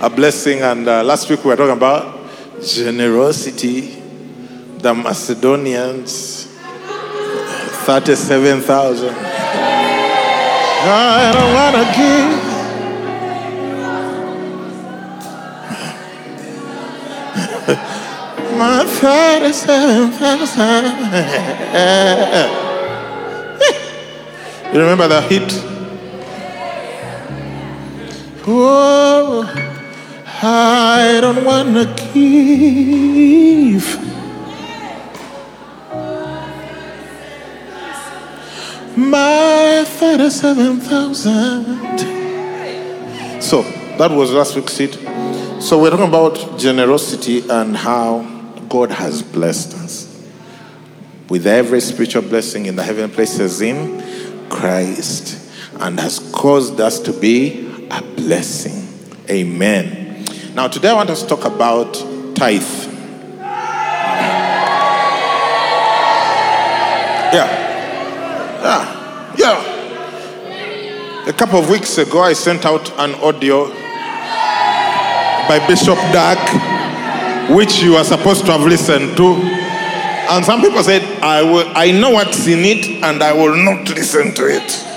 a blessing. And uh, last week we were talking about generosity. The Macedonians, 37,000. I don't want to give. My 37,000. you remember the hit? Oh, I don't want to give. My 37,000. So, that was last week's seed. So, we're talking about generosity and how God has blessed us with every spiritual blessing in the heavenly places in Christ and has caused us to be a blessing. Amen. Now, today I want us to talk about tithe. Yeah. Yeah. Yeah. A couple of weeks ago, I sent out an audio by Bishop Dag, which you are supposed to have listened to. And some people said, I, will, I know what's in it and I will not listen to it.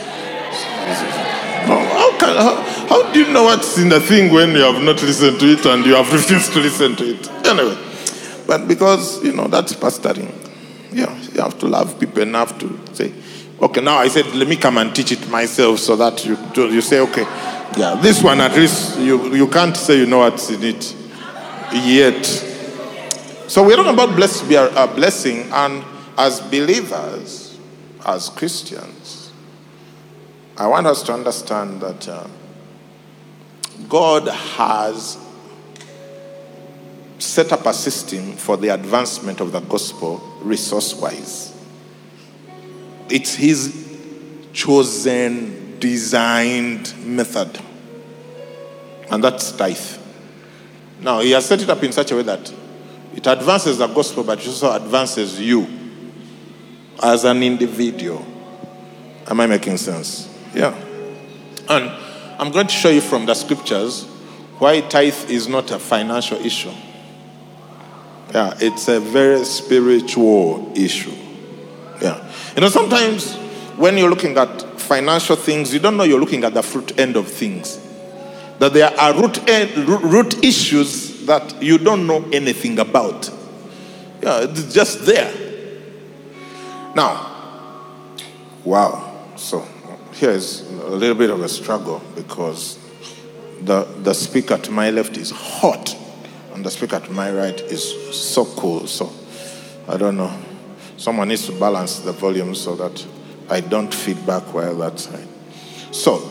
Do you know what's in the thing when you have not listened to it and you have refused to listen to it? Anyway, but because, you know, that's pastoring. Yeah, you have to love people enough to say, okay, now I said, let me come and teach it myself so that you, you say, okay, yeah, this one at least you, you can't say you know what's in it yet. So we're talking about blessed be a, a blessing, and as believers, as Christians, I want us to understand that uh, God has set up a system for the advancement of the gospel resource wise. It's His chosen, designed method, and that's tithe. Now, He has set it up in such a way that it advances the gospel, but it also advances you as an individual. Am I making sense? Yeah. And I'm going to show you from the scriptures why tithe is not a financial issue. Yeah, it's a very spiritual issue. Yeah. You know, sometimes when you're looking at financial things, you don't know you're looking at the fruit end of things. That there are root, end, root issues that you don't know anything about. Yeah, it's just there. Now, wow. So here is a little bit of a struggle because the, the speaker to my left is hot and the speaker to my right is so cool. So I don't know. Someone needs to balance the volume so that I don't feedback while that side. So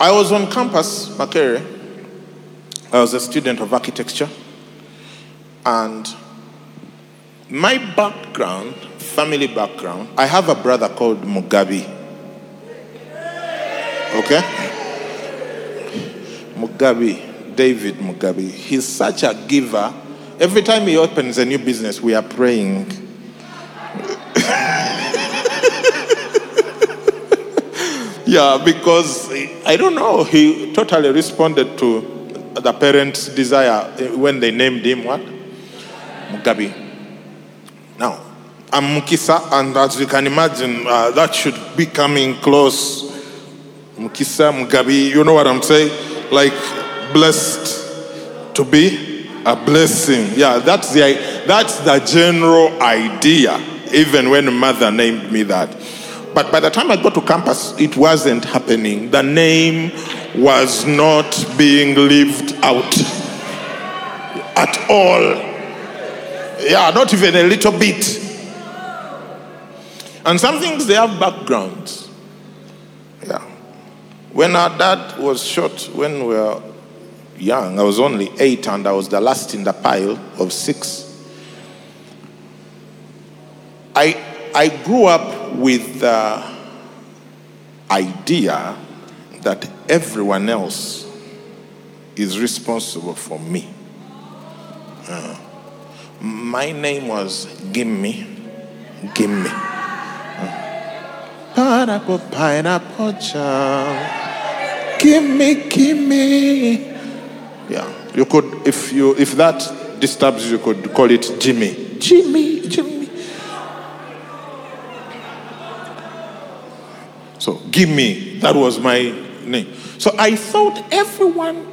I was on campus, Makerere. I was a student of architecture. And my background, family background, I have a brother called Mugabe. Okay? Mugabe, David Mugabe. He's such a giver. Every time he opens a new business, we are praying. yeah, because I don't know, he totally responded to the parents' desire when they named him what? Mugabe. Now, I'm Mukisa, and as you can imagine, uh, that should be coming close. Mukisa, Mugabe, you know what I'm saying? Like, blessed to be a blessing. Yeah, that's the, that's the general idea, even when mother named me that. But by the time I got to campus, it wasn't happening. The name was not being lived out at all. Yeah, not even a little bit. And some things they have backgrounds. When our dad was shot, when we were young. I was only eight and I was the last in the pile of six. I, I grew up with the idea that everyone else is responsible for me. Uh, my name was Gimme, Gimme. Uh, pineapple, pineapple child. Gimme, gimme. Yeah, you could, if you, if that disturbs you, you could call it Jimmy. Jimmy, Jimmy. So, give me. That was my name. So I thought everyone,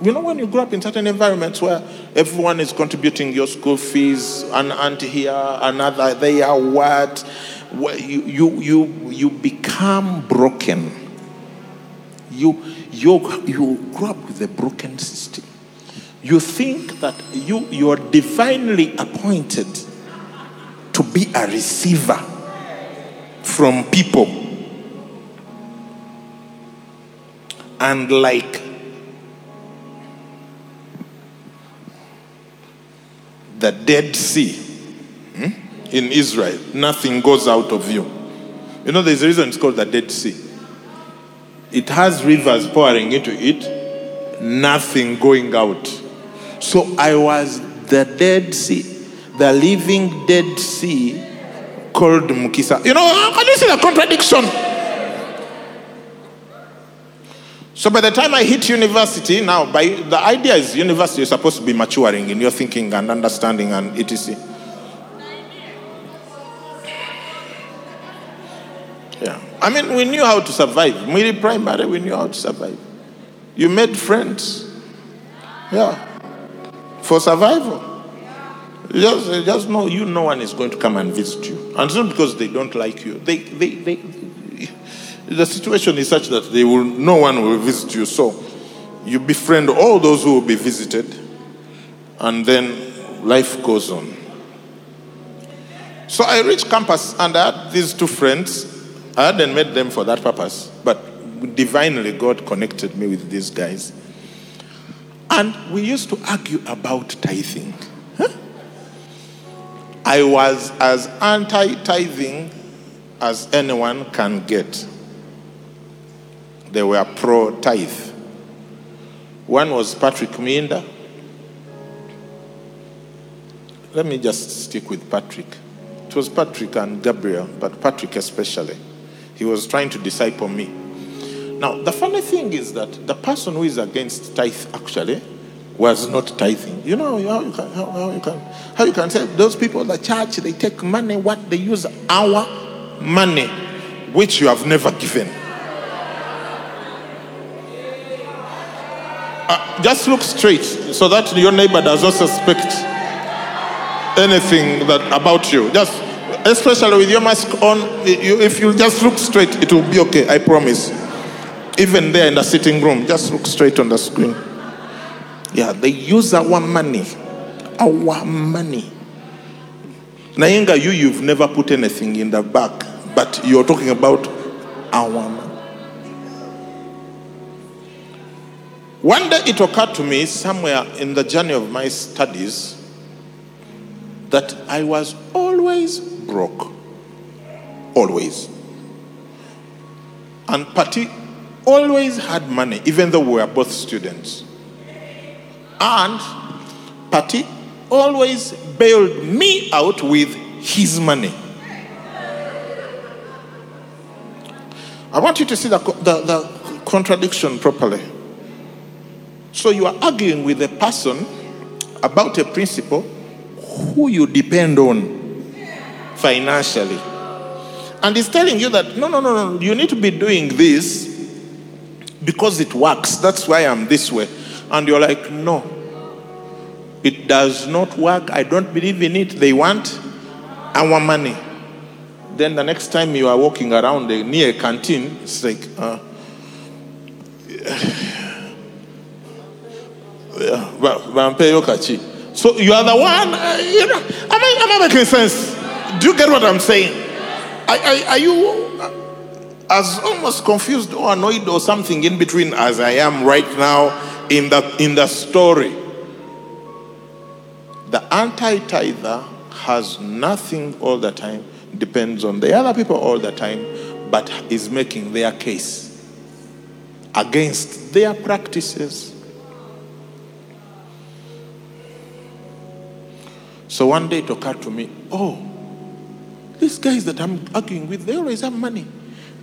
you know, when you grow up in certain environments where everyone is contributing your school fees, an aunt here, another there, what, you, you, you, you become broken. You, you, you grow up with a broken system. You think that you, you're divinely appointed to be a receiver from people and like the Dead Sea hmm, in Israel, nothing goes out of you. You know, there's a reason it's called the Dead Sea. It has rivers pouring into it, nothing going out. So I was the Dead Sea, the living Dead Sea called Mukisa. You know, can you see the contradiction? So by the time I hit university, now by the idea is university is supposed to be maturing in your thinking and understanding and etc. Yeah. I mean, we knew how to survive. Miri primary, we knew how to survive. You made friends. Yeah. For survival. Just, just know you no one is going to come and visit you. And it's not because they don't like you. They, they, they, the situation is such that they will, no one will visit you. So you befriend all those who will be visited, and then life goes on. So I reached campus and I had these two friends. I hadn't met them for that purpose, but divinely God connected me with these guys. And we used to argue about tithing. Huh? I was as anti tithing as anyone can get they were pro tithe. One was Patrick Minda. Let me just stick with Patrick. It was Patrick and Gabriel, but Patrick especially. He was trying to disciple me. Now, the funny thing is that the person who is against tithe actually was not tithing. You know how you can, how, how you can, how you can say those people, the church, they take money, what they use our money, which you have never given. Uh, just look straight so that your neighbor does not suspect anything that about you. Just, especially with your mask on, you, if you just look straight, it will be okay. I promise. Even there in the sitting room, just look straight on the screen. Yeah, they use our money, our money. Nayenga, you, you've never put anything in the back, but you're talking about our money. One day it occurred to me somewhere in the journey of my studies that I was always broke. Always. And Patty always had money, even though we were both students. And Patty always bailed me out with his money. I want you to see the, the, the contradiction properly. So you are arguing with a person about a principle who you depend on financially. And he's telling you that, no, no, no, no, you need to be doing this because it works. That's why I'm this way. And you're like, no, it does not work. I don't believe in it. They want our money. Then the next time you are walking around near a canteen, it's like, uh, so you are the one, uh, you know, am I, am I making sense? Do you get what I'm saying? Are, are, are you as almost confused or annoyed or something in between as I am right now? in the, in the story, the anti tither has nothing all the time, depends on the other people all the time, but is making their case against their practices. So one day it occurred to me, oh, these guys that I'm arguing with, they always have money.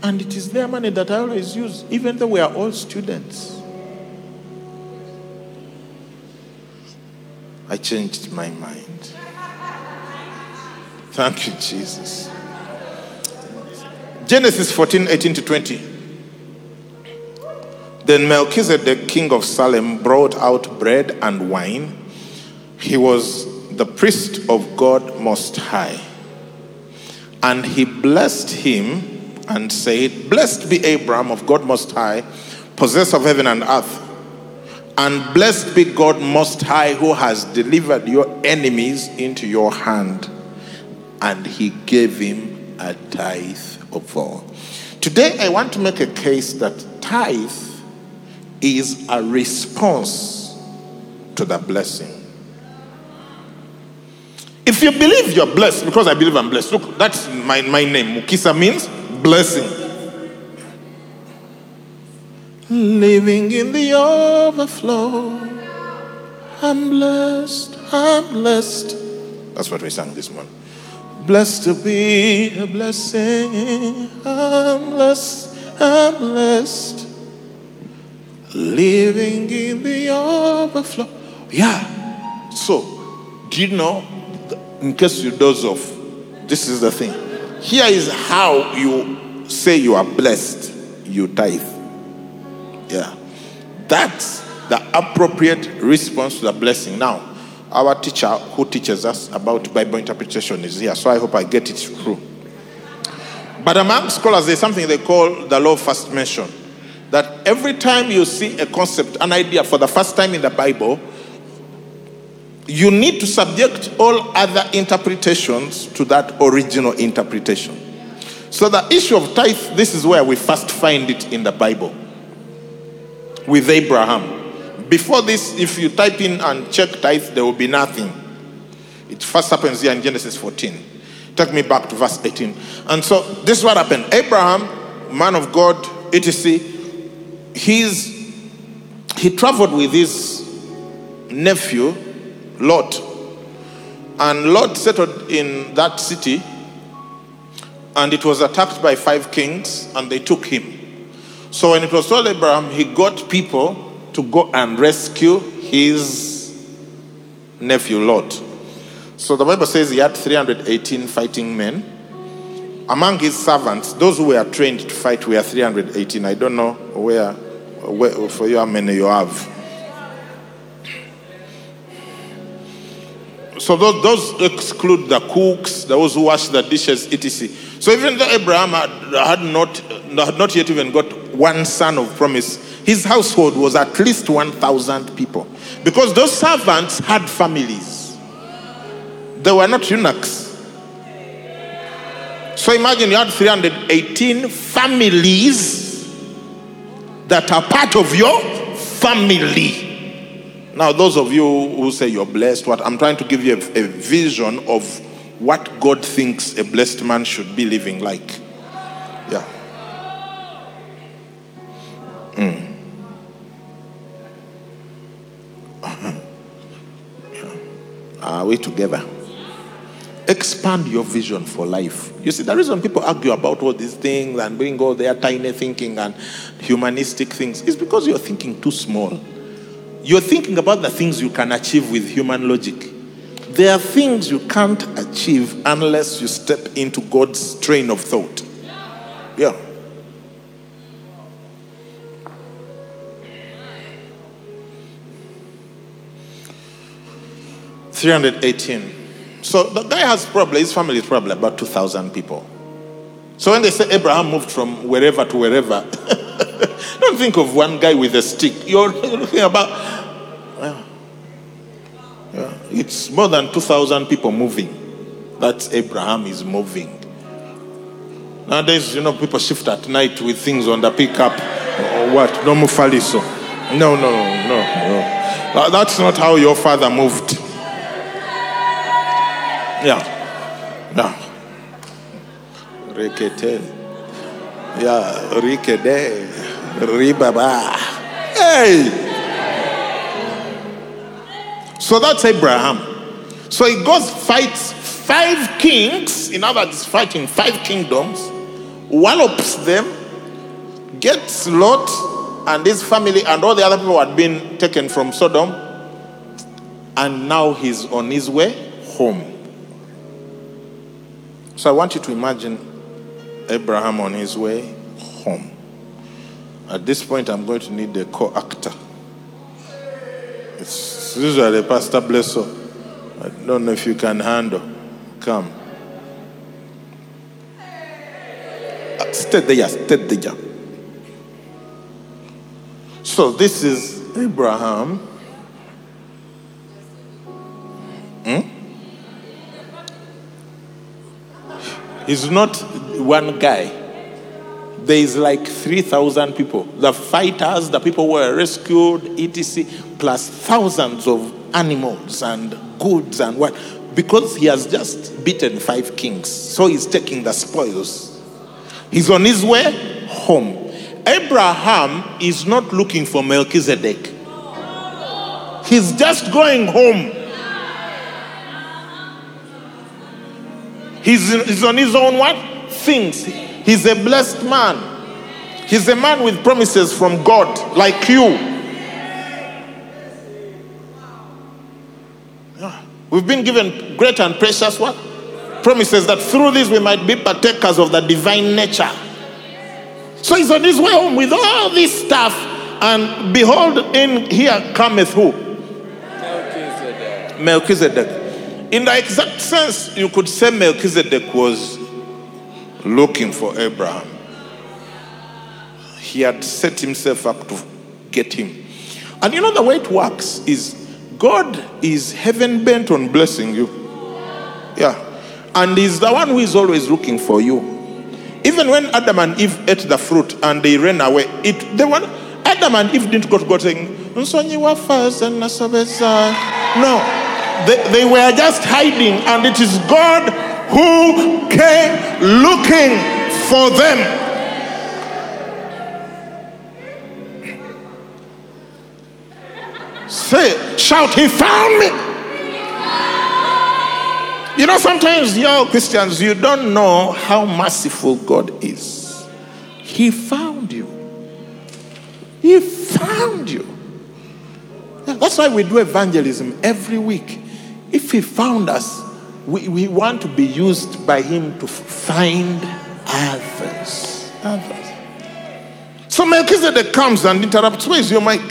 And it is their money that I always use, even though we are all students. I changed my mind. Thank you, Jesus. Genesis 14, 18 to 20. Then Melchizedek, king of Salem, brought out bread and wine. He was the priest of God Most High. And he blessed him and said, Blessed be Abraham of God Most High, possessor of heaven and earth. And blessed be God Most High, who has delivered your enemies into your hand. And he gave him a tithe of all. Today, I want to make a case that tithe is a response to the blessing. If you believe you're blessed, because I believe I'm blessed, look, that's my, my name. Mukisa means blessing. Living in the overflow. I'm blessed, I'm blessed. That's what we sang this morning. Blessed to be a blessing. I'm blessed, I'm blessed. Living in the overflow. Yeah. So, do you know, in case you doze off, this is the thing. Here is how you say you are blessed. You tithe. Yeah. That's the appropriate response to the blessing. Now, our teacher who teaches us about Bible interpretation is here, so I hope I get it through. But among scholars, there's something they call the law of first mention. That every time you see a concept, an idea for the first time in the Bible, you need to subject all other interpretations to that original interpretation. So, the issue of tithe, this is where we first find it in the Bible with Abraham. Before this, if you type in and check tithe, there will be nothing. It first happens here in Genesis 14. Take me back to verse 18. And so, this is what happened Abraham, man of God, etc., he's, he traveled with his nephew, Lot. And Lot settled in that city, and it was attacked by five kings, and they took him. So when it was told Abraham, he got people to go and rescue his nephew Lot. So the Bible says he had 318 fighting men. Among his servants, those who were trained to fight were 318. I don't know where, where for you how many you have. So those, those exclude the cooks, those who wash the dishes, etc. So even though Abraham had, had, not, had not yet even got one son of promise, his household was at least 1,000 people. Because those servants had families. They were not eunuchs. So imagine you had 318 families that are part of your family. Now, those of you who say you're blessed, what I'm trying to give you a, a vision of what God thinks a blessed man should be living like. Yeah. Mm. yeah. Are we together? Expand your vision for life. You see, the reason people argue about all these things and bring all their tiny thinking and humanistic things is because you're thinking too small. You're thinking about the things you can achieve with human logic. There are things you can't achieve unless you step into God's train of thought. Yeah. Three hundred eighteen. So the guy has probably his family is probably about two thousand people. So when they say Abraham moved from wherever to wherever, don't think of one guy with a stick. You're thinking about well, yeah, it's more than 2,000 people moving. That's Abraham is moving. Nowadays, you know, people shift at night with things on the pickup or what? No mufaliso. No, no, no, no. That's not how your father moved. Yeah. Yeah. Rekete. Yeah, Rikede. Ribaba. Hey! So that's Abraham. So he goes, fights five kings, in other words, fighting five kingdoms, wallops them, gets Lot and his family and all the other people had been taken from Sodom, and now he's on his way home. So I want you to imagine Abraham on his way home. At this point, I'm going to need a co actor. It's usually Pastor Blesso. I don't know if you can handle. Come. Uh, stay there, stay there. So this is Abraham. Hmm? He's not one guy. There is like 3,000 people. The fighters, the people who were rescued, etc., plus thousands of animals and goods and what. Because he has just beaten five kings. So he's taking the spoils. He's on his way home. Abraham is not looking for Melchizedek. He's just going home. He's, he's on his own what? Things. He's a blessed man. He's a man with promises from God, like you. Yeah. We've been given great and precious what? Promises that through this we might be partakers of the divine nature. So he's on his way home with all this stuff, and behold, in here cometh who? Melchizedek. Melchizedek. In the exact sense, you could say Melchizedek was looking for Abraham. He had set himself up to get him. And you know the way it works is God is heaven bent on blessing you. Yeah. And he's the one who is always looking for you. Even when Adam and Eve ate the fruit and they ran away, it they were Adam and Eve didn't go to God saying, No. They, they were just hiding, and it is God who came looking for them. Say, shout, He found me. You know, sometimes you Christians, you don't know how merciful God is. He found you. He found you. That's why we do evangelism every week. If He found us, we, we want to be used by Him to find others. Others. So Melchizedek comes and interrupts. Where is your mic?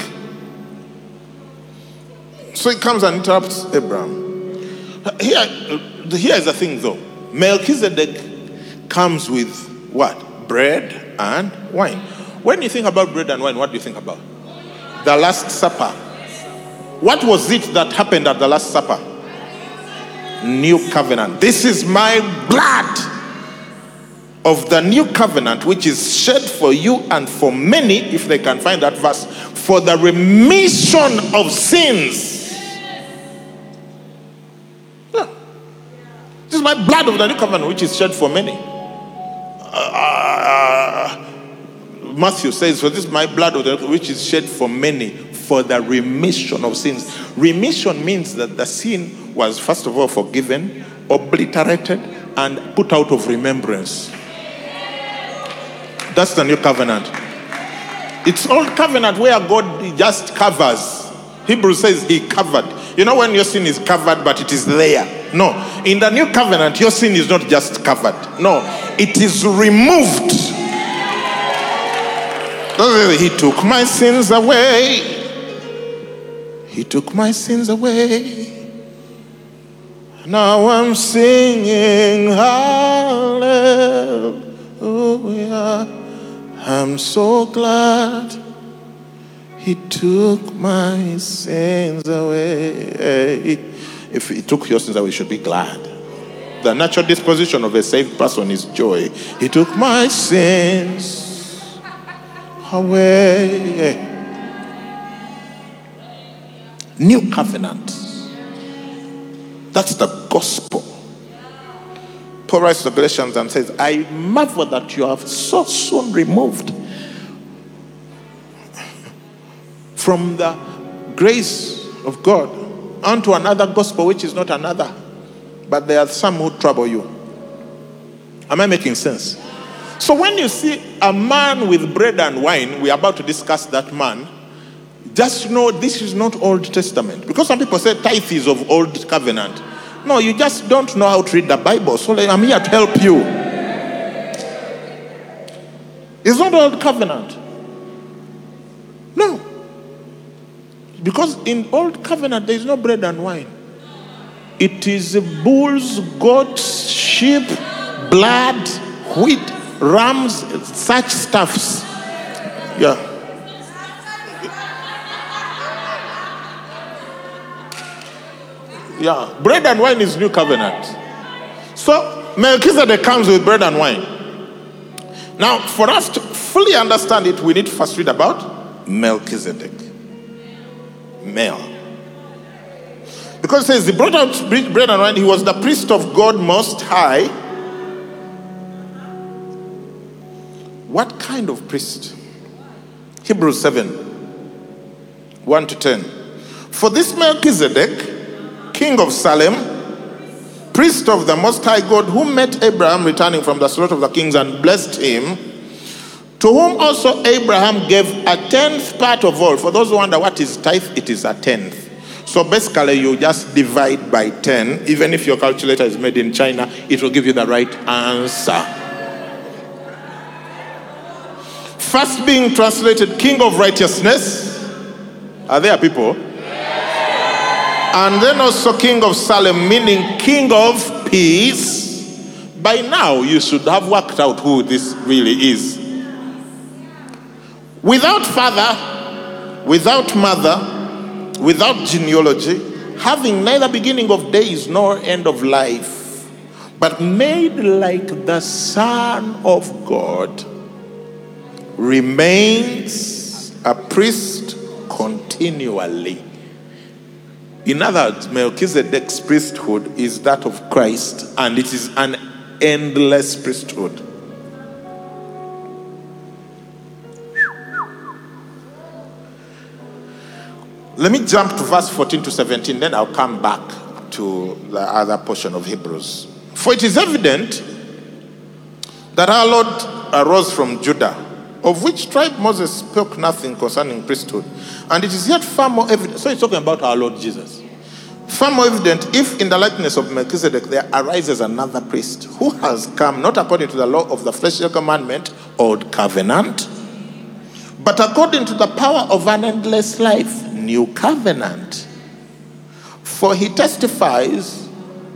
So he comes and interrupts Abraham. Here, uh, here is the thing though. Melchizedek comes with what? Bread and wine. When you think about bread and wine, what do you think about? The Last Supper. What was it that happened at the Last Supper? New covenant. This is my blood of the new covenant, which is shed for you and for many, if they can find that verse, for the remission of sins. This is my blood of the new covenant, which is shed for many. Uh, Matthew says, For this is my blood of the which is shed for many for the remission of sins. Remission means that the sin was first of all forgiven, obliterated, and put out of remembrance. That's the new covenant. It's old covenant where God just covers. Hebrews says he covered. You know when your sin is covered, but it is there. No. In the new covenant, your sin is not just covered. No. It is removed. He took my sins away. He took my sins away. Now I'm singing hallelujah. I'm so glad he took my sins away. If he took your sins away, you should be glad. The natural disposition of a saved person is joy. He took my sins away. New covenant. That's the gospel. Paul writes to the Galatians and says, I marvel that you have so soon removed from the grace of God unto another gospel, which is not another, but there are some who trouble you. Am I making sense? So when you see a man with bread and wine, we're about to discuss that man. Just know this is not Old Testament. Because some people say tithe is of Old Covenant. No, you just don't know how to read the Bible. So I'm here to help you. It's not Old Covenant. No. Because in Old Covenant, there is no bread and wine. It is bulls, goats, sheep, blood, wheat, rams, such stuffs. Yeah. Yeah. Bread and wine is new covenant. So Melchizedek comes with bread and wine. Now, for us to fully understand it, we need first read about Melchizedek. Mel. Because it says he brought out bread and wine, he was the priest of God most high What kind of priest? Hebrews 7 1 to 10. For this Melchizedek, king of Salem, priest of the Most High God, who met Abraham returning from the slaughter of the kings and blessed him, to whom also Abraham gave a tenth part of all. For those who wonder what is tithe, it is a tenth. So basically, you just divide by 10. Even if your calculator is made in China, it will give you the right answer. First being translated King of Righteousness. Are there people? And then also King of Salem, meaning King of Peace. By now, you should have worked out who this really is. Without father, without mother, without genealogy, having neither beginning of days nor end of life, but made like the Son of God remains a priest continually. In other words, Melchizedek's priesthood is that of Christ, and it is an endless priesthood. Let me jump to verse 14 to 17, then I'll come back to the other portion of Hebrews. For it is evident that our Lord arose from Judah of which tribe Moses spoke nothing concerning priesthood. And it is yet far more evident. So he's talking about our Lord Jesus. Far more evident if in the likeness of Melchizedek there arises another priest who has come not according to the law of the fleshly commandment, old covenant, but according to the power of an endless life, new covenant. For he testifies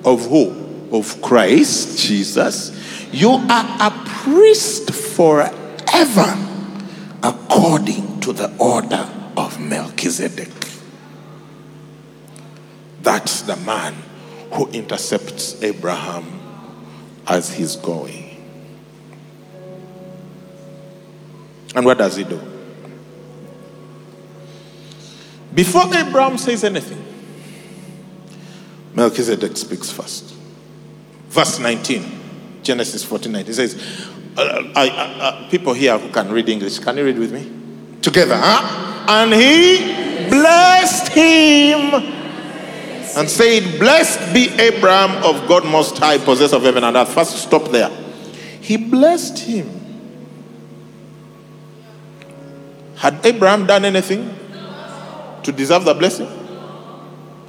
of who? Of Christ Jesus. You are a priest forever ever according to the order of Melchizedek. That's the man who intercepts Abraham as he's going. And what does he do? Before Abraham says anything, Melchizedek speaks first. Verse 19, Genesis 49, he says, uh, I, uh, people here who can read English, can you read with me? Together, huh? And he blessed him and said, Blessed be Abraham of God Most High, possessor of heaven and earth. First, stop there. He blessed him. Had Abraham done anything to deserve the blessing?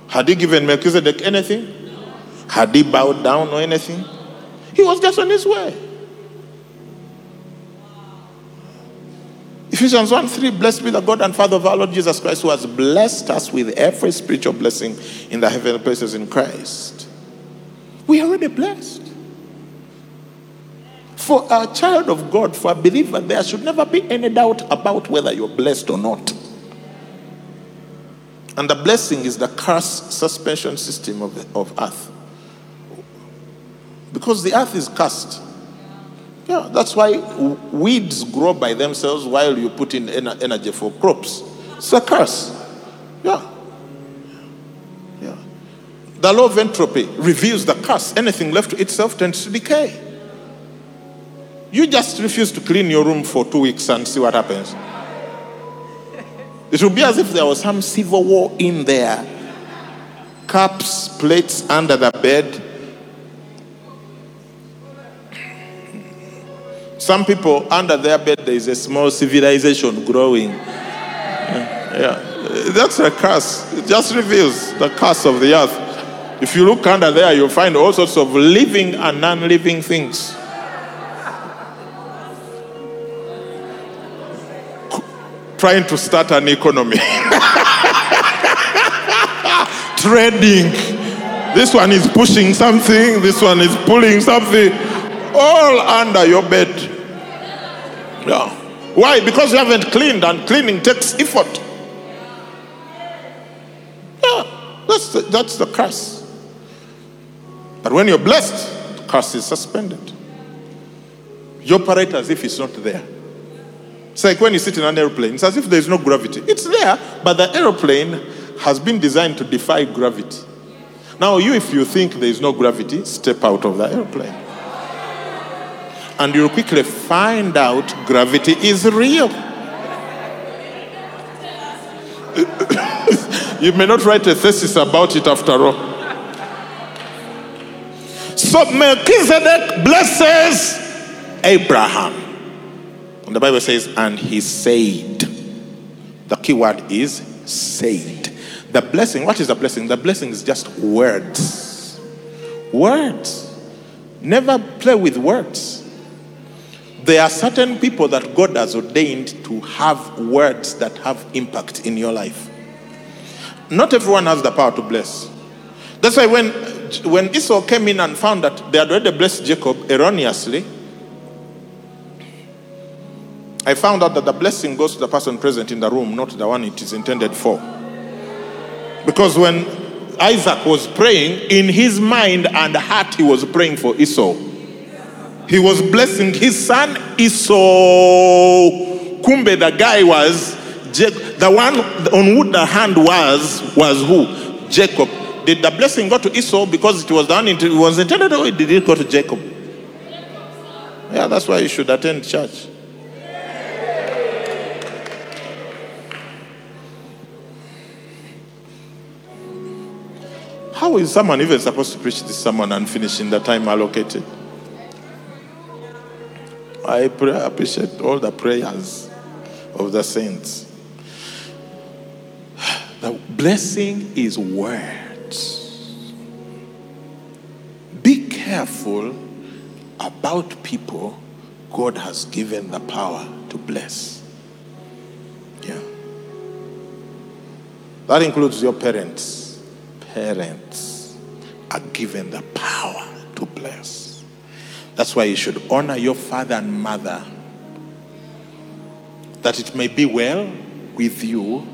Had he given Melchizedek anything? Had he bowed down or anything? He was just on his way. Ephesians 1 3 Blessed be the God and Father of our Lord Jesus Christ, who has blessed us with every spiritual blessing in the heavenly places in Christ. We are already blessed. For a child of God, for a believer, there should never be any doubt about whether you're blessed or not. And the blessing is the curse suspension system of, the, of earth. Because the earth is cursed. Yeah, that's why weeds grow by themselves while you put in energy for crops. It's a curse. Yeah. Yeah. The law of entropy reveals the curse. Anything left to itself tends to decay. You just refuse to clean your room for two weeks and see what happens. It will be as if there was some civil war in there. Cups, plates under the bed. Some people under their bed, there is a small civilization growing. Yeah, yeah. that's a curse. It just reveals the curse of the earth. If you look under there, you'll find all sorts of living and non living things. Trying to start an economy. Trading. This one is pushing something, this one is pulling something, all under your bed. Yeah. Why? Because you haven't cleaned, and cleaning takes effort. Yeah, that's the, that's the curse. But when you're blessed, the curse is suspended. You operate as if it's not there. It's like when you sit in an aeroplane, it's as if there's no gravity. It's there, but the aeroplane has been designed to defy gravity. Now, you, if you think there is no gravity, step out of the aeroplane. And you'll quickly find out gravity is real. you may not write a thesis about it after all. So Melchizedek blesses Abraham. And the Bible says, and he said. The key word is said. The blessing, what is the blessing? The blessing is just words. Words. Never play with words. There are certain people that God has ordained to have words that have impact in your life. Not everyone has the power to bless. That's why when when Esau came in and found that they had already blessed Jacob erroneously, I found out that the blessing goes to the person present in the room, not the one it is intended for. Because when Isaac was praying, in his mind and heart, he was praying for Esau. He was blessing his son Esau. Kumbe, the guy was, the one on who the hand was, was who? Jacob. Did the blessing go to Esau because it was done it was intended or did it go to Jacob? Yeah, that's why you should attend church. How is someone even supposed to preach this sermon and finish in the time allocated? I pray, appreciate all the prayers of the saints. The blessing is words. Be careful about people God has given the power to bless. Yeah. That includes your parents. Parents are given the power to bless. That's why you should honor your father and mother, that it may be well with you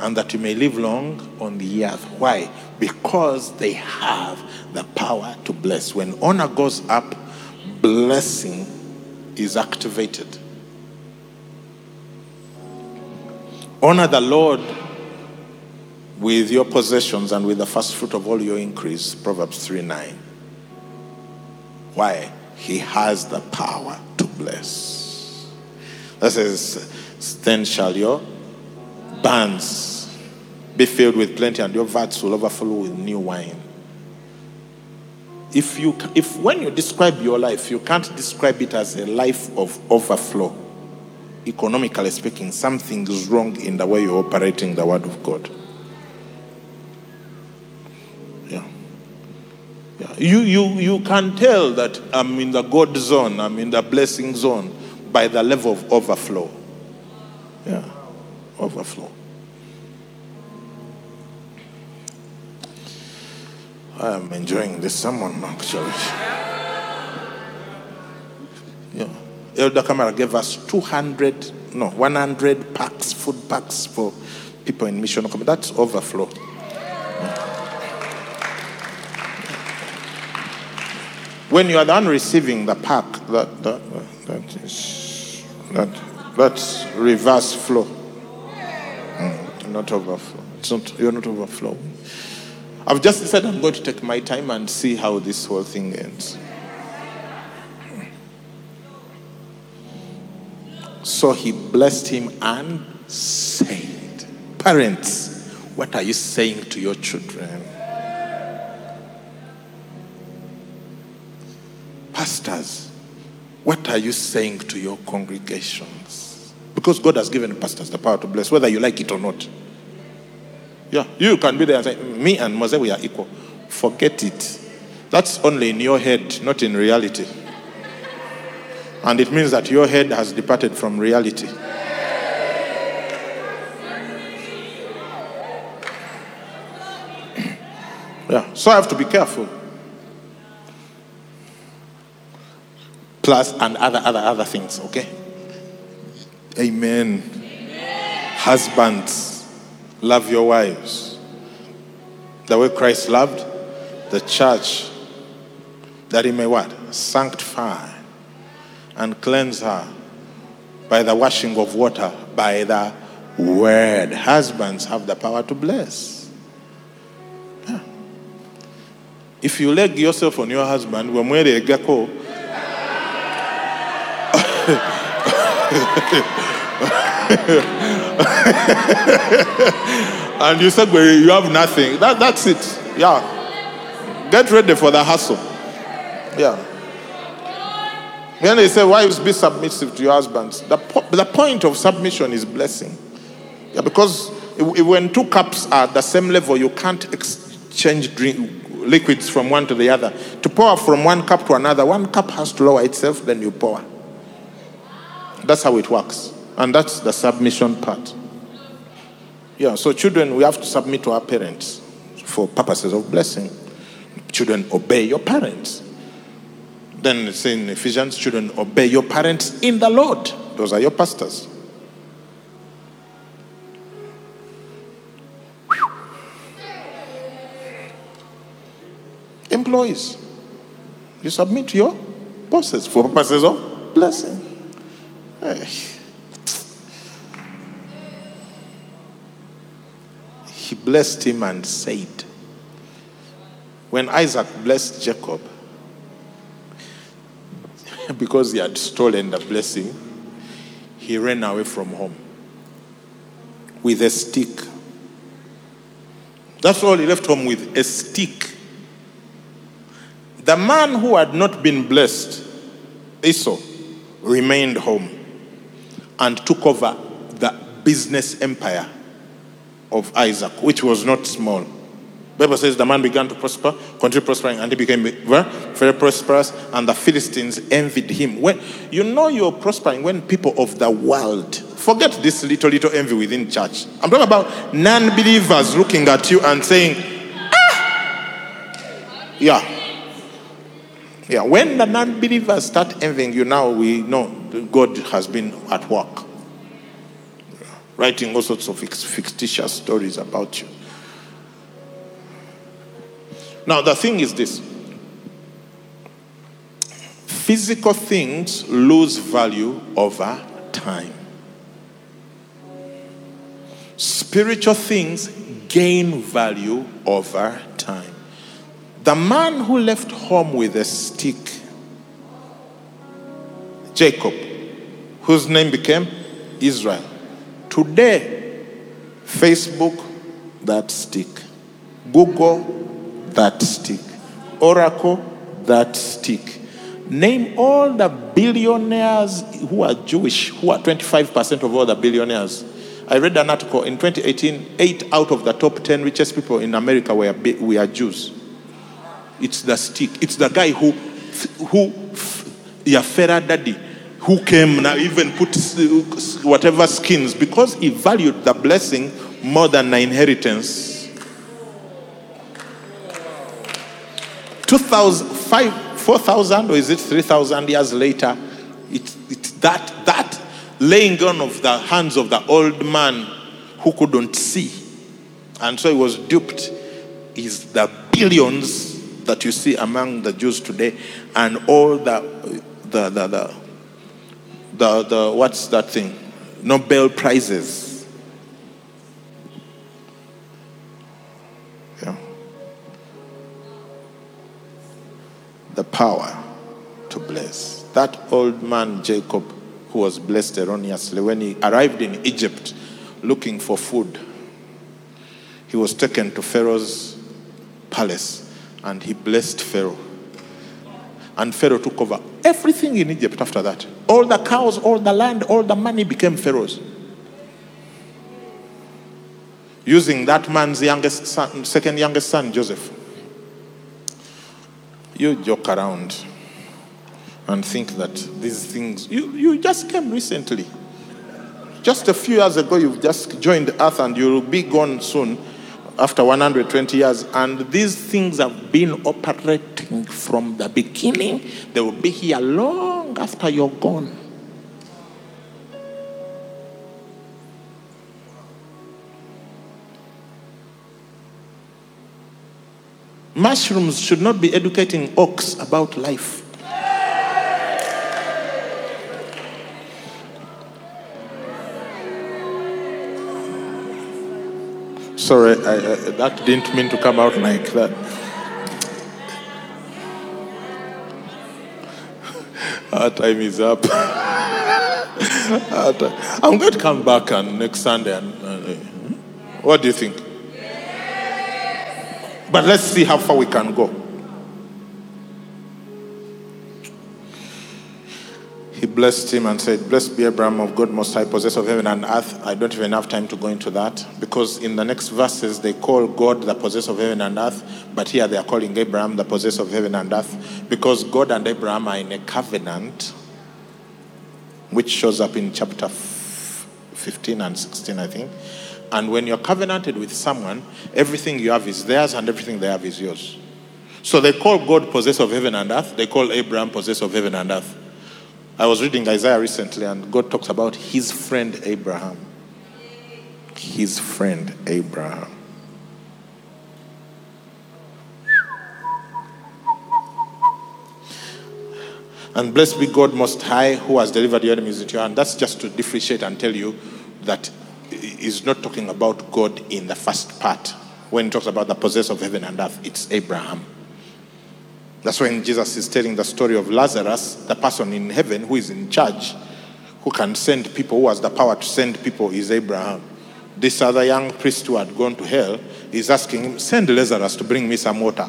and that you may live long on the earth. Why? Because they have the power to bless. When honor goes up, blessing is activated. Honor the Lord with your possessions and with the first fruit of all your increase. Proverbs 3 9. Why? He has the power to bless. That says, Then shall your barns be filled with plenty, and your vats will overflow with new wine. If you, if when you describe your life, you can't describe it as a life of overflow, economically speaking, something is wrong in the way you're operating the Word of God. Yeah. You, you, you can tell that I'm in the God zone, I'm in the blessing zone by the level of overflow. Yeah. Overflow. I am enjoying this sermon actually. Yeah. Elder Kamara gave us 200, no, 100 packs, food packs for people in mission. That's overflow. When you are done receiving the pack, that, that, that is that, that's reverse flow, mm, not overflow. It's not, you're not overflowing. I've just said I'm going to take my time and see how this whole thing ends. So he blessed him and said, Parents, what are you saying to your children? Pastors, what are you saying to your congregations? Because God has given pastors the power to bless, whether you like it or not. Yeah, you can be there and say, Me and Mose, we are equal. Forget it. That's only in your head, not in reality. And it means that your head has departed from reality. yeah, so I have to be careful. Plus, and other, other, other things, okay? Amen. Amen. Husbands, love your wives. The way Christ loved the church, that he may what? Sanctify and cleanse her by the washing of water, by the word. Husbands have the power to bless. Yeah. If you leg yourself on your husband, wamwere gako. and you said, well, you have nothing. That, that's it. Yeah. Get ready for the hustle. Yeah. Then they say, Wives, be submissive to your husbands. The, po- the point of submission is blessing. Yeah, because when two cups are the same level, you can't exchange drink, liquids from one to the other. To pour from one cup to another, one cup has to lower itself, then you pour. That's how it works. And that's the submission part. Yeah, so children, we have to submit to our parents for purposes of blessing. Children, obey your parents. Then it's in Ephesians, children, obey your parents in the Lord. Those are your pastors. Employees, you submit to your bosses for purposes of blessing. He blessed him and said, When Isaac blessed Jacob, because he had stolen the blessing, he ran away from home with a stick. That's all he left home with a stick. The man who had not been blessed, Esau, remained home and took over the business empire of Isaac, which was not small. Bible says the man began to prosper, continue prospering, and he became very prosperous, and the Philistines envied him. When you know you're prospering when people of the world forget this little little envy within church. I'm talking about non-believers looking at you and saying, ah, yeah. Yeah, when the non believers start envying you now, we know God has been at work, writing all sorts of fictitious stories about you. Now, the thing is this physical things lose value over time, spiritual things gain value over. The man who left home with a stick, Jacob, whose name became Israel. Today, Facebook, that stick. Google, that stick. Oracle, that stick. Name all the billionaires who are Jewish, who are 25% of all the billionaires. I read an article in 2018, eight out of the top 10 richest people in America were, Jews. It's the stick. It's the guy who, who, yeah, Farah Daddy, who came now even put whatever skins because he valued the blessing more than the inheritance 2,000, 4,000 or is it 3,000 years later, it's it, that, that laying on of the hands of the old man who couldn't see. And so he was duped is the billions that you see among the Jews today and all the, the, the, the, the, the what's that thing? Nobel Prizes. Yeah. The power to bless. That old man, Jacob, who was blessed erroneously, when he arrived in Egypt looking for food, he was taken to Pharaoh's palace and he blessed Pharaoh. And Pharaoh took over everything in Egypt after that. All the cows, all the land, all the money became Pharaoh's. Using that man's youngest son, second youngest son, Joseph. You joke around and think that these things, you, you just came recently. Just a few years ago, you've just joined Earth and you'll be gone soon after 120 years. And these things have been operating from the beginning. They will be here long after you're gone. Mushrooms should not be educating oaks about life. Sorry, I, I, that didn't mean to come out like that. Our time is up. I'm going to come back on next Sunday. And, uh, what do you think? But let's see how far we can go. He blessed him and said, Blessed be Abraham of God Most High, possessor of heaven and earth. I don't even have time to go into that because in the next verses they call God the possessor of heaven and earth, but here they are calling Abraham the possessor of heaven and earth because God and Abraham are in a covenant which shows up in chapter 15 and 16, I think. And when you're covenanted with someone, everything you have is theirs and everything they have is yours. So they call God possessor of heaven and earth. They call Abraham possessor of heaven and earth. I was reading Isaiah recently, and God talks about his friend Abraham. His friend Abraham. And blessed be God Most High, who has delivered your enemies into your hand. That's just to differentiate and tell you that he's not talking about God in the first part. When he talks about the possessor of heaven and earth, it's Abraham. That's when Jesus is telling the story of Lazarus, the person in heaven who is in charge, who can send people, who has the power to send people, is Abraham. This other young priest who had gone to hell is asking him, Send Lazarus to bring me some water.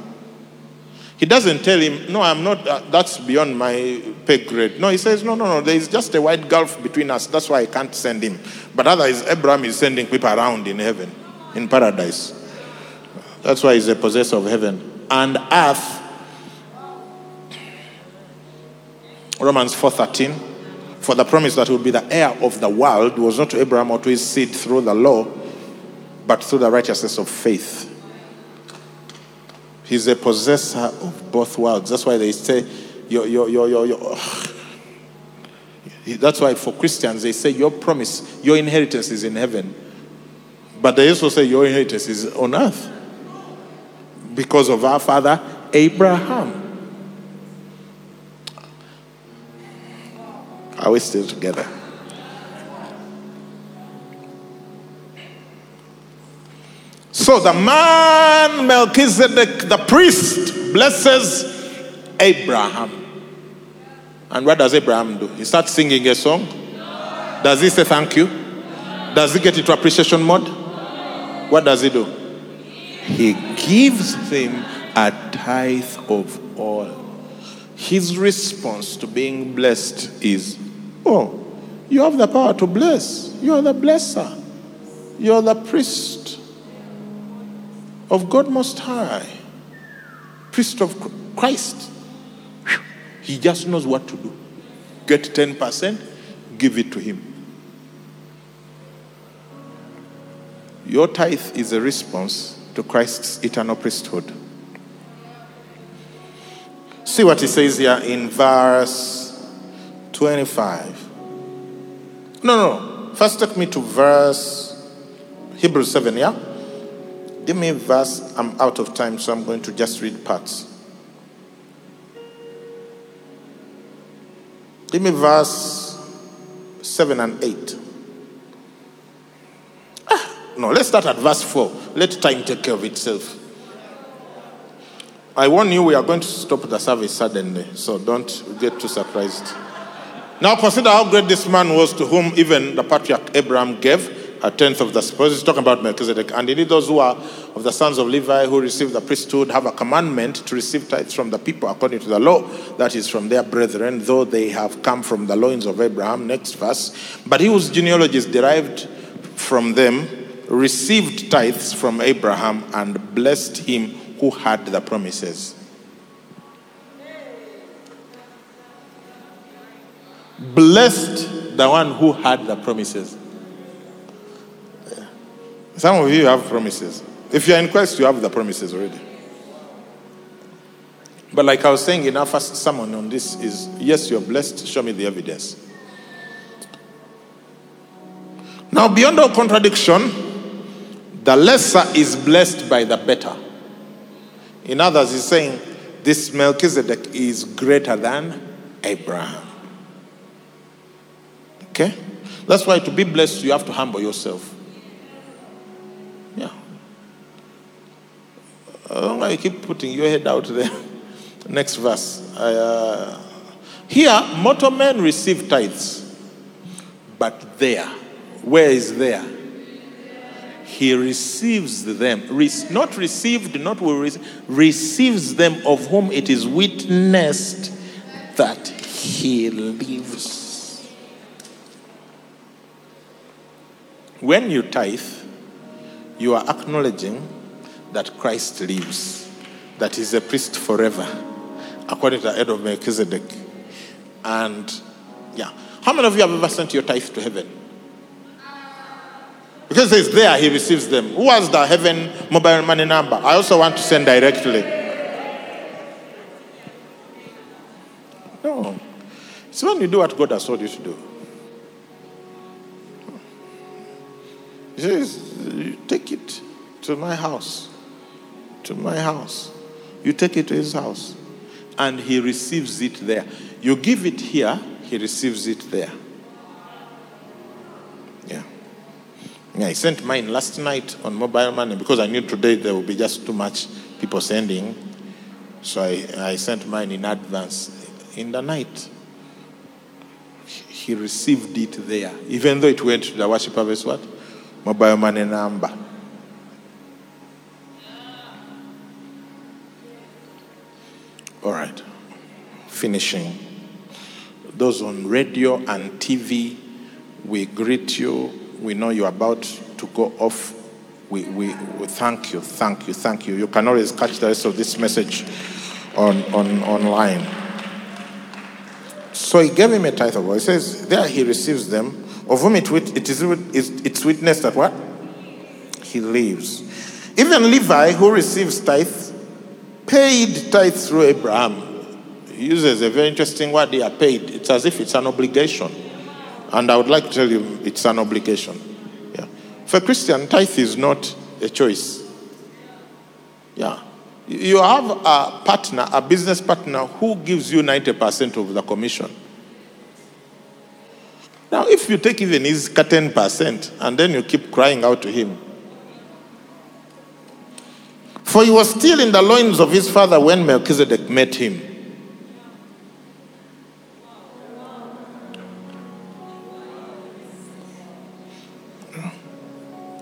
He doesn't tell him, No, I'm not, uh, that's beyond my pay grade. No, he says, No, no, no, there is just a wide gulf between us. That's why I can't send him. But otherwise, Abraham is sending people around in heaven, in paradise. That's why he's a possessor of heaven. And earth Romans 4:13 for the promise that he would be the heir of the world was not to Abraham or to his seed through the law but through the righteousness of faith. He's a possessor of both worlds. That's why they say your your your your, your that's why for Christians they say your promise, your inheritance is in heaven. But they also say your inheritance is on earth. Because of our father Abraham. Are we still together? So the man Melchizedek, the priest, blesses Abraham. And what does Abraham do? He starts singing a song. Does he say thank you? Does he get into appreciation mode? What does he do? He gives him a tithe of all. His response to being blessed is, Oh, you have the power to bless. You are the blesser. You are the priest of God Most High, priest of Christ. He just knows what to do. Get 10%, give it to him. Your tithe is a response to Christ's eternal priesthood. See what he says here in verse 25. No, no. First, take me to verse Hebrews 7, yeah? Give me verse. I'm out of time, so I'm going to just read parts. Give me verse 7 and 8. Ah, no, let's start at verse 4. Let time take care of itself. I warn you, we are going to stop the service suddenly, so don't get too surprised. Now consider how great this man was to whom even the patriarch Abraham gave a tenth of the spoils. He's talking about Melchizedek. And indeed, those who are of the sons of Levi who receive the priesthood have a commandment to receive tithes from the people according to the law, that is from their brethren, though they have come from the loins of Abraham. Next verse. But he whose genealogy is derived from them received tithes from Abraham and blessed him who had the promises. Blessed the one who had the promises. Some of you have promises. If you're in Christ, you have the promises already. But like I was saying in our first sermon on this is yes, you're blessed, show me the evidence. Now, beyond all contradiction, the lesser is blessed by the better. In others, he's saying this Melchizedek is greater than Abraham. Okay? That's why to be blessed, you have to humble yourself. Yeah. I don't know you keep putting your head out there. Next verse. Uh, here, mortal men receive tithes, but there, where is there? He receives them. Re- not received, not will receive, receives them of whom it is witnessed that he lives. When you tithe, you are acknowledging that Christ lives, that he's a priest forever, according to the head of Melchizedek. And yeah, how many of you have ever sent your tithe to heaven? Because it's there, he receives them. Who has the heaven mobile money number? I also want to send directly. No. It's when you do what God has told you to do. He says, you take it to my house. To my house. You take it to his house. And he receives it there. You give it here, he receives it there. Yeah. Yeah, I sent mine last night on mobile money because I knew today there will be just too much people sending. So I, I sent mine in advance. In the night, he received it there, even though it went to the worship harvest what? Mobile money number. All right. Finishing. Those on radio and TV, we greet you. We know you're about to go off. We, we, we thank you, thank you, thank you. You can always catch the rest of this message on, on online. So he gave him a tithe of He says, there he receives them, of whom it, it is it's witnessed that what? He lives. Even Levi, who receives tithes, paid tithes through Abraham. He uses a very interesting word they are paid. It's as if it's an obligation. And I would like to tell you it's an obligation. Yeah. For a Christian, tithe is not a choice. Yeah. You have a partner, a business partner, who gives you 90% of the commission. Now, if you take even his 10% and then you keep crying out to him, for he was still in the loins of his father when Melchizedek met him.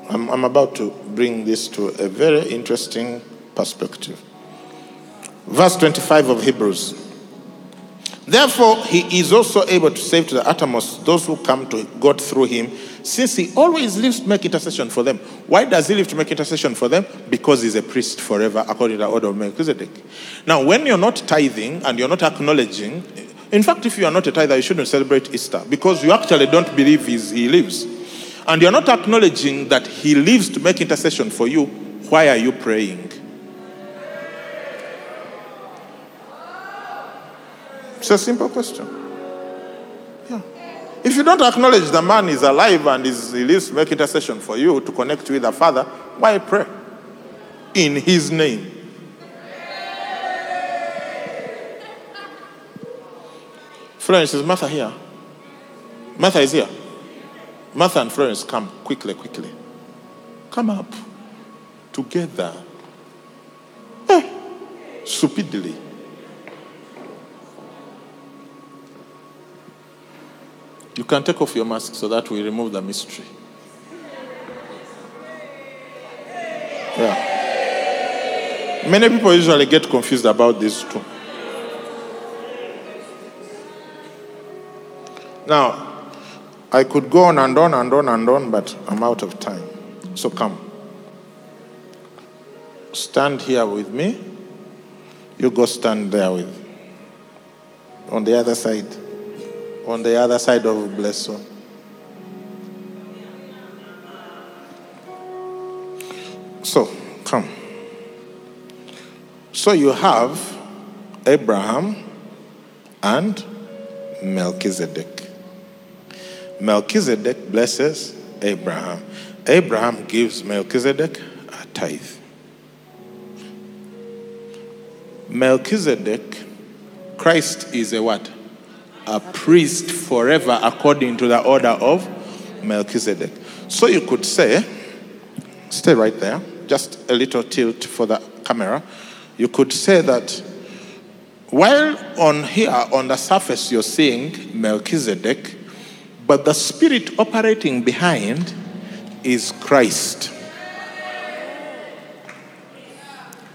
I'm, I'm about to bring this to a very interesting perspective. Verse 25 of Hebrews. Therefore, he is also able to save to the uttermost those who come to God through him, since he always lives to make intercession for them. Why does he live to make intercession for them? Because he's a priest forever, according to the order of Melchizedek. Now, when you're not tithing and you're not acknowledging, in fact, if you are not a tither, you shouldn't celebrate Easter because you actually don't believe he lives. And you're not acknowledging that he lives to make intercession for you. Why are you praying? It's a simple question. Yeah. If you don't acknowledge the man is alive and is, he lives make intercession for you to connect with the Father, why pray? In his name. Florence, is Martha here? Martha is here. Martha and Florence, come quickly, quickly. Come up together. Eh, Stupidly. You can take off your mask so that we remove the mystery. Yeah. Many people usually get confused about these two. Now, I could go on and on and on and on, but I'm out of time. So come. Stand here with me. You go stand there with. On the other side. On the other side of Blessing. So, come. So you have Abraham and Melchizedek. Melchizedek blesses Abraham. Abraham gives Melchizedek a tithe. Melchizedek, Christ is a what? A priest forever according to the order of Melchizedek. So you could say, stay right there, just a little tilt for the camera. You could say that while on here on the surface you're seeing Melchizedek, but the spirit operating behind is Christ.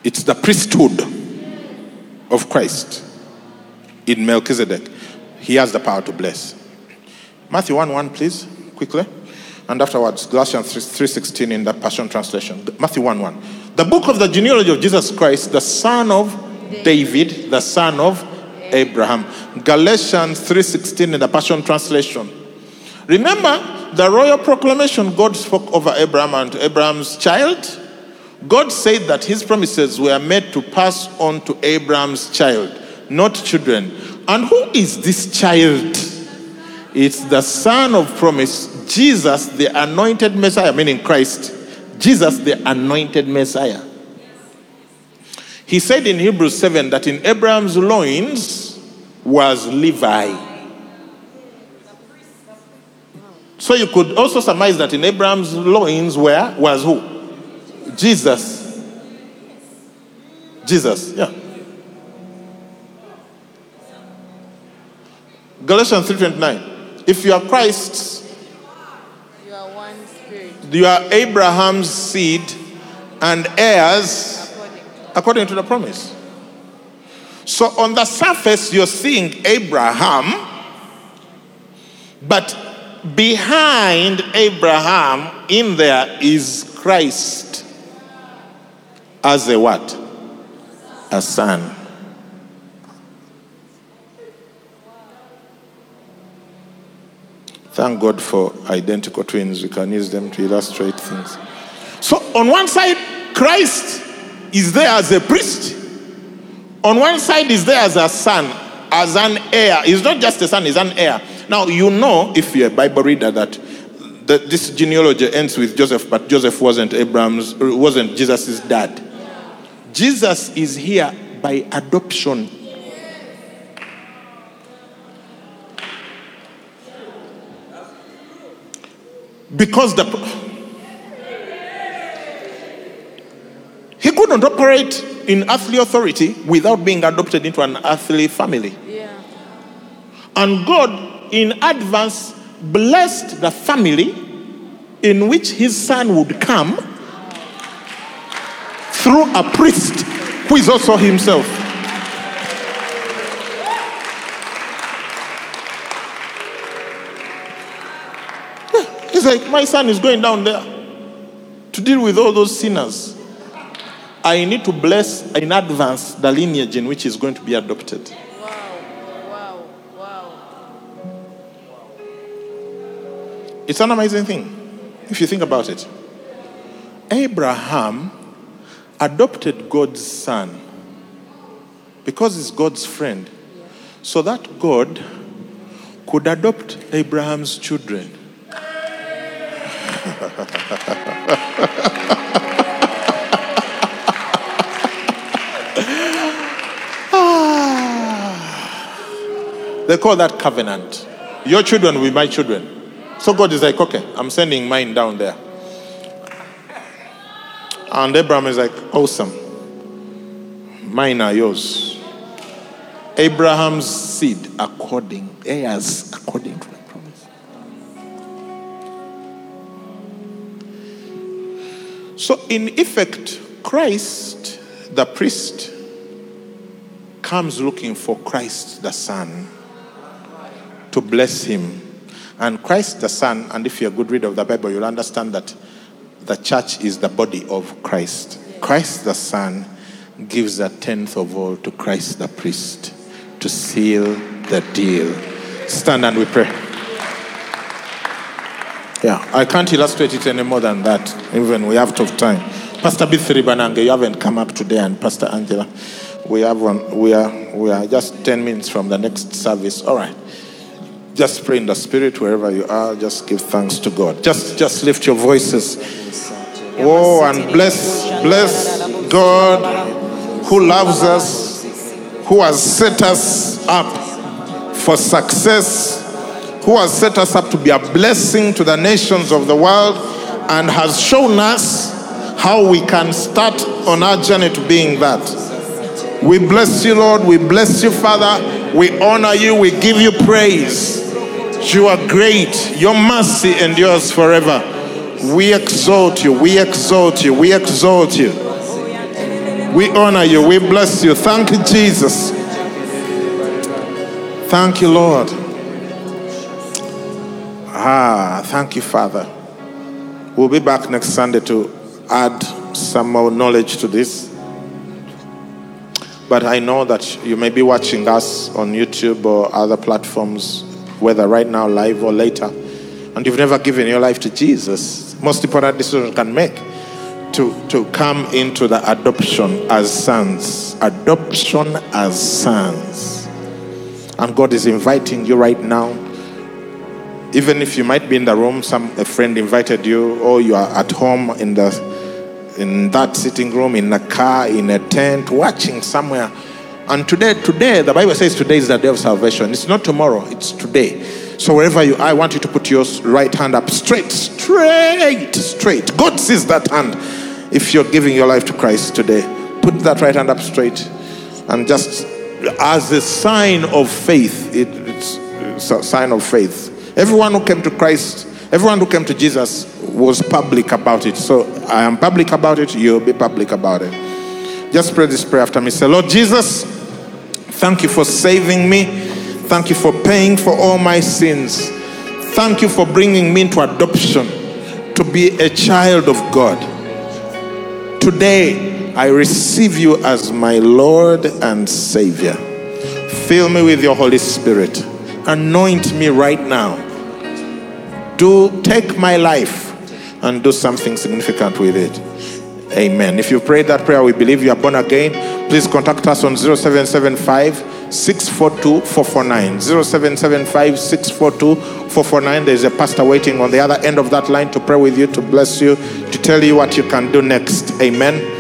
It's the priesthood of Christ in Melchizedek. He has the power to bless. Matthew 1 1, please, quickly. And afterwards, Galatians 3.16 in the Passion Translation. Matthew 1 1. The book of the genealogy of Jesus Christ, the son of David, the son of Abraham. Galatians 3.16 in the Passion Translation. Remember the royal proclamation God spoke over Abraham and Abraham's child? God said that his promises were made to pass on to Abraham's child, not children. And who is this child? It's the son of promise, Jesus, the anointed Messiah, meaning Christ. Jesus, the anointed Messiah. He said in Hebrews 7 that in Abraham's loins was Levi. So you could also surmise that in Abraham's loins where was who? Jesus. Jesus, yeah. Galatians 3:29. If you are Christ's, You are one spirit. you are Abraham's seed and heirs According according to the promise. So on the surface, you're seeing Abraham, but behind Abraham in there is Christ as a what? A son. Thank God for identical twins. We can use them to illustrate things. So, on one side, Christ is there as a priest. On one side, is there as a son, as an heir. He's not just a son, he's an heir. Now, you know, if you're a Bible reader, that the, this genealogy ends with Joseph, but Joseph wasn't Abraham's, wasn't Jesus' dad. Jesus is here by adoption. Because the he couldn't operate in earthly authority without being adopted into an earthly family. Yeah. And God, in advance, blessed the family in which his son would come through a priest who is also himself. Like, my son is going down there to deal with all those sinners. I need to bless in advance the lineage in which he's going to be adopted. Wow. Wow. Wow. It's an amazing thing if you think about it. Abraham adopted God's son because he's God's friend, so that God could adopt Abraham's children. They call that covenant. Your children will be my children. So God is like, okay, I'm sending mine down there. And Abraham is like, awesome. Mine are yours. Abraham's seed according, heirs according So, in effect, Christ, the priest, comes looking for Christ, the Son, to bless him. And Christ, the Son, and if you're a good reader of the Bible, you'll understand that the church is the body of Christ. Christ, the Son, gives a tenth of all to Christ, the priest, to seal the deal. Stand and we pray. Yeah, I can't illustrate it any more than that, even we have tough time. Pastor Bithri Banange, you haven't come up today, and Pastor Angela, we have one, we are we are just 10 minutes from the next service. All right. Just pray in the spirit wherever you are, just give thanks to God. Just just lift your voices. Oh, and bless bless God who loves us, who has set us up for success, who has set us up to be a blessing to the nations of the world, and has shown us how we can start on our journey to being that. We bless you, Lord. We bless you, Father. We honor you. We give you praise. You are great. Your mercy endures forever. We exalt you. We exalt you. We exalt you. We honor you. We bless you. Thank you, Jesus. Thank you, Lord. Ah, thank you, Father. We'll be back next Sunday to add some more knowledge to this. But I know that you may be watching us on YouTube or other platforms, whether right now, live or later, and you've never given your life to Jesus. Most important decision you can make to, to come into the adoption as sons. Adoption as sons. And God is inviting you right now. Even if you might be in the room, some a friend invited you, or you are at home in the in that sitting room, in a car, in a tent, watching somewhere. And today, today, the Bible says today is the day of salvation. It's not tomorrow, it's today. So wherever you are, I want you to put your right hand up straight, straight, straight. God sees that hand. If you're giving your life to Christ today, put that right hand up straight and just as a sign of faith, it, it's a sign of faith. Everyone who came to Christ, everyone who came to Jesus was public about it. So I am public about it, you'll be public about it. Just pray this prayer after me. Say, Lord Jesus, thank you for saving me. Thank you for paying for all my sins. Thank you for bringing me into adoption to be a child of God. Today, I receive you as my Lord and Savior. Fill me with your Holy Spirit. Anoint me right now. Do take my life and do something significant with it. Amen. If you prayed that prayer, we believe you are born again. Please contact us on 0775 642 449. 0775 642 449. There's a pastor waiting on the other end of that line to pray with you, to bless you, to tell you what you can do next. Amen.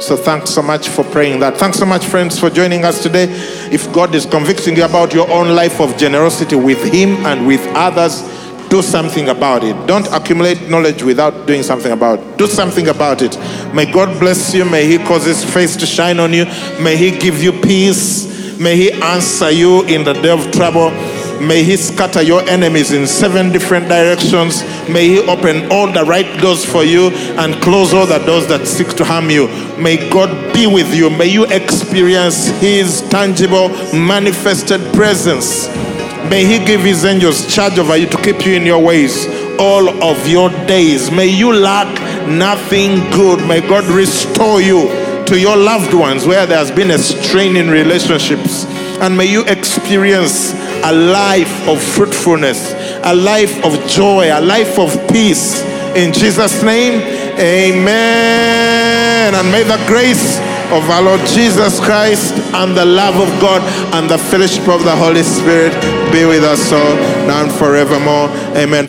So thanks so much for praying that. Thanks so much, friends, for joining us today. If God is convicting you about your own life of generosity with Him and with others, do something about it. Don't accumulate knowledge without doing something about it. Do something about it. May God bless you. May He cause His face to shine on you. May He give you peace. May He answer you in the day of trouble. May He scatter your enemies in seven different directions. May He open all the right doors for you and close all the doors that seek to harm you. May God be with you. May you experience His tangible, manifested presence. May He give His angels charge over you to keep you in your ways all of your days. May you lack nothing good. May God restore you to your loved ones where there has been a strain in relationships. And may you experience a life of fruitfulness, a life of joy, a life of peace. In Jesus' name, amen. And may the grace of our Lord Jesus Christ and the love of God and the fellowship of the Holy Spirit be with us all now and forevermore. Amen.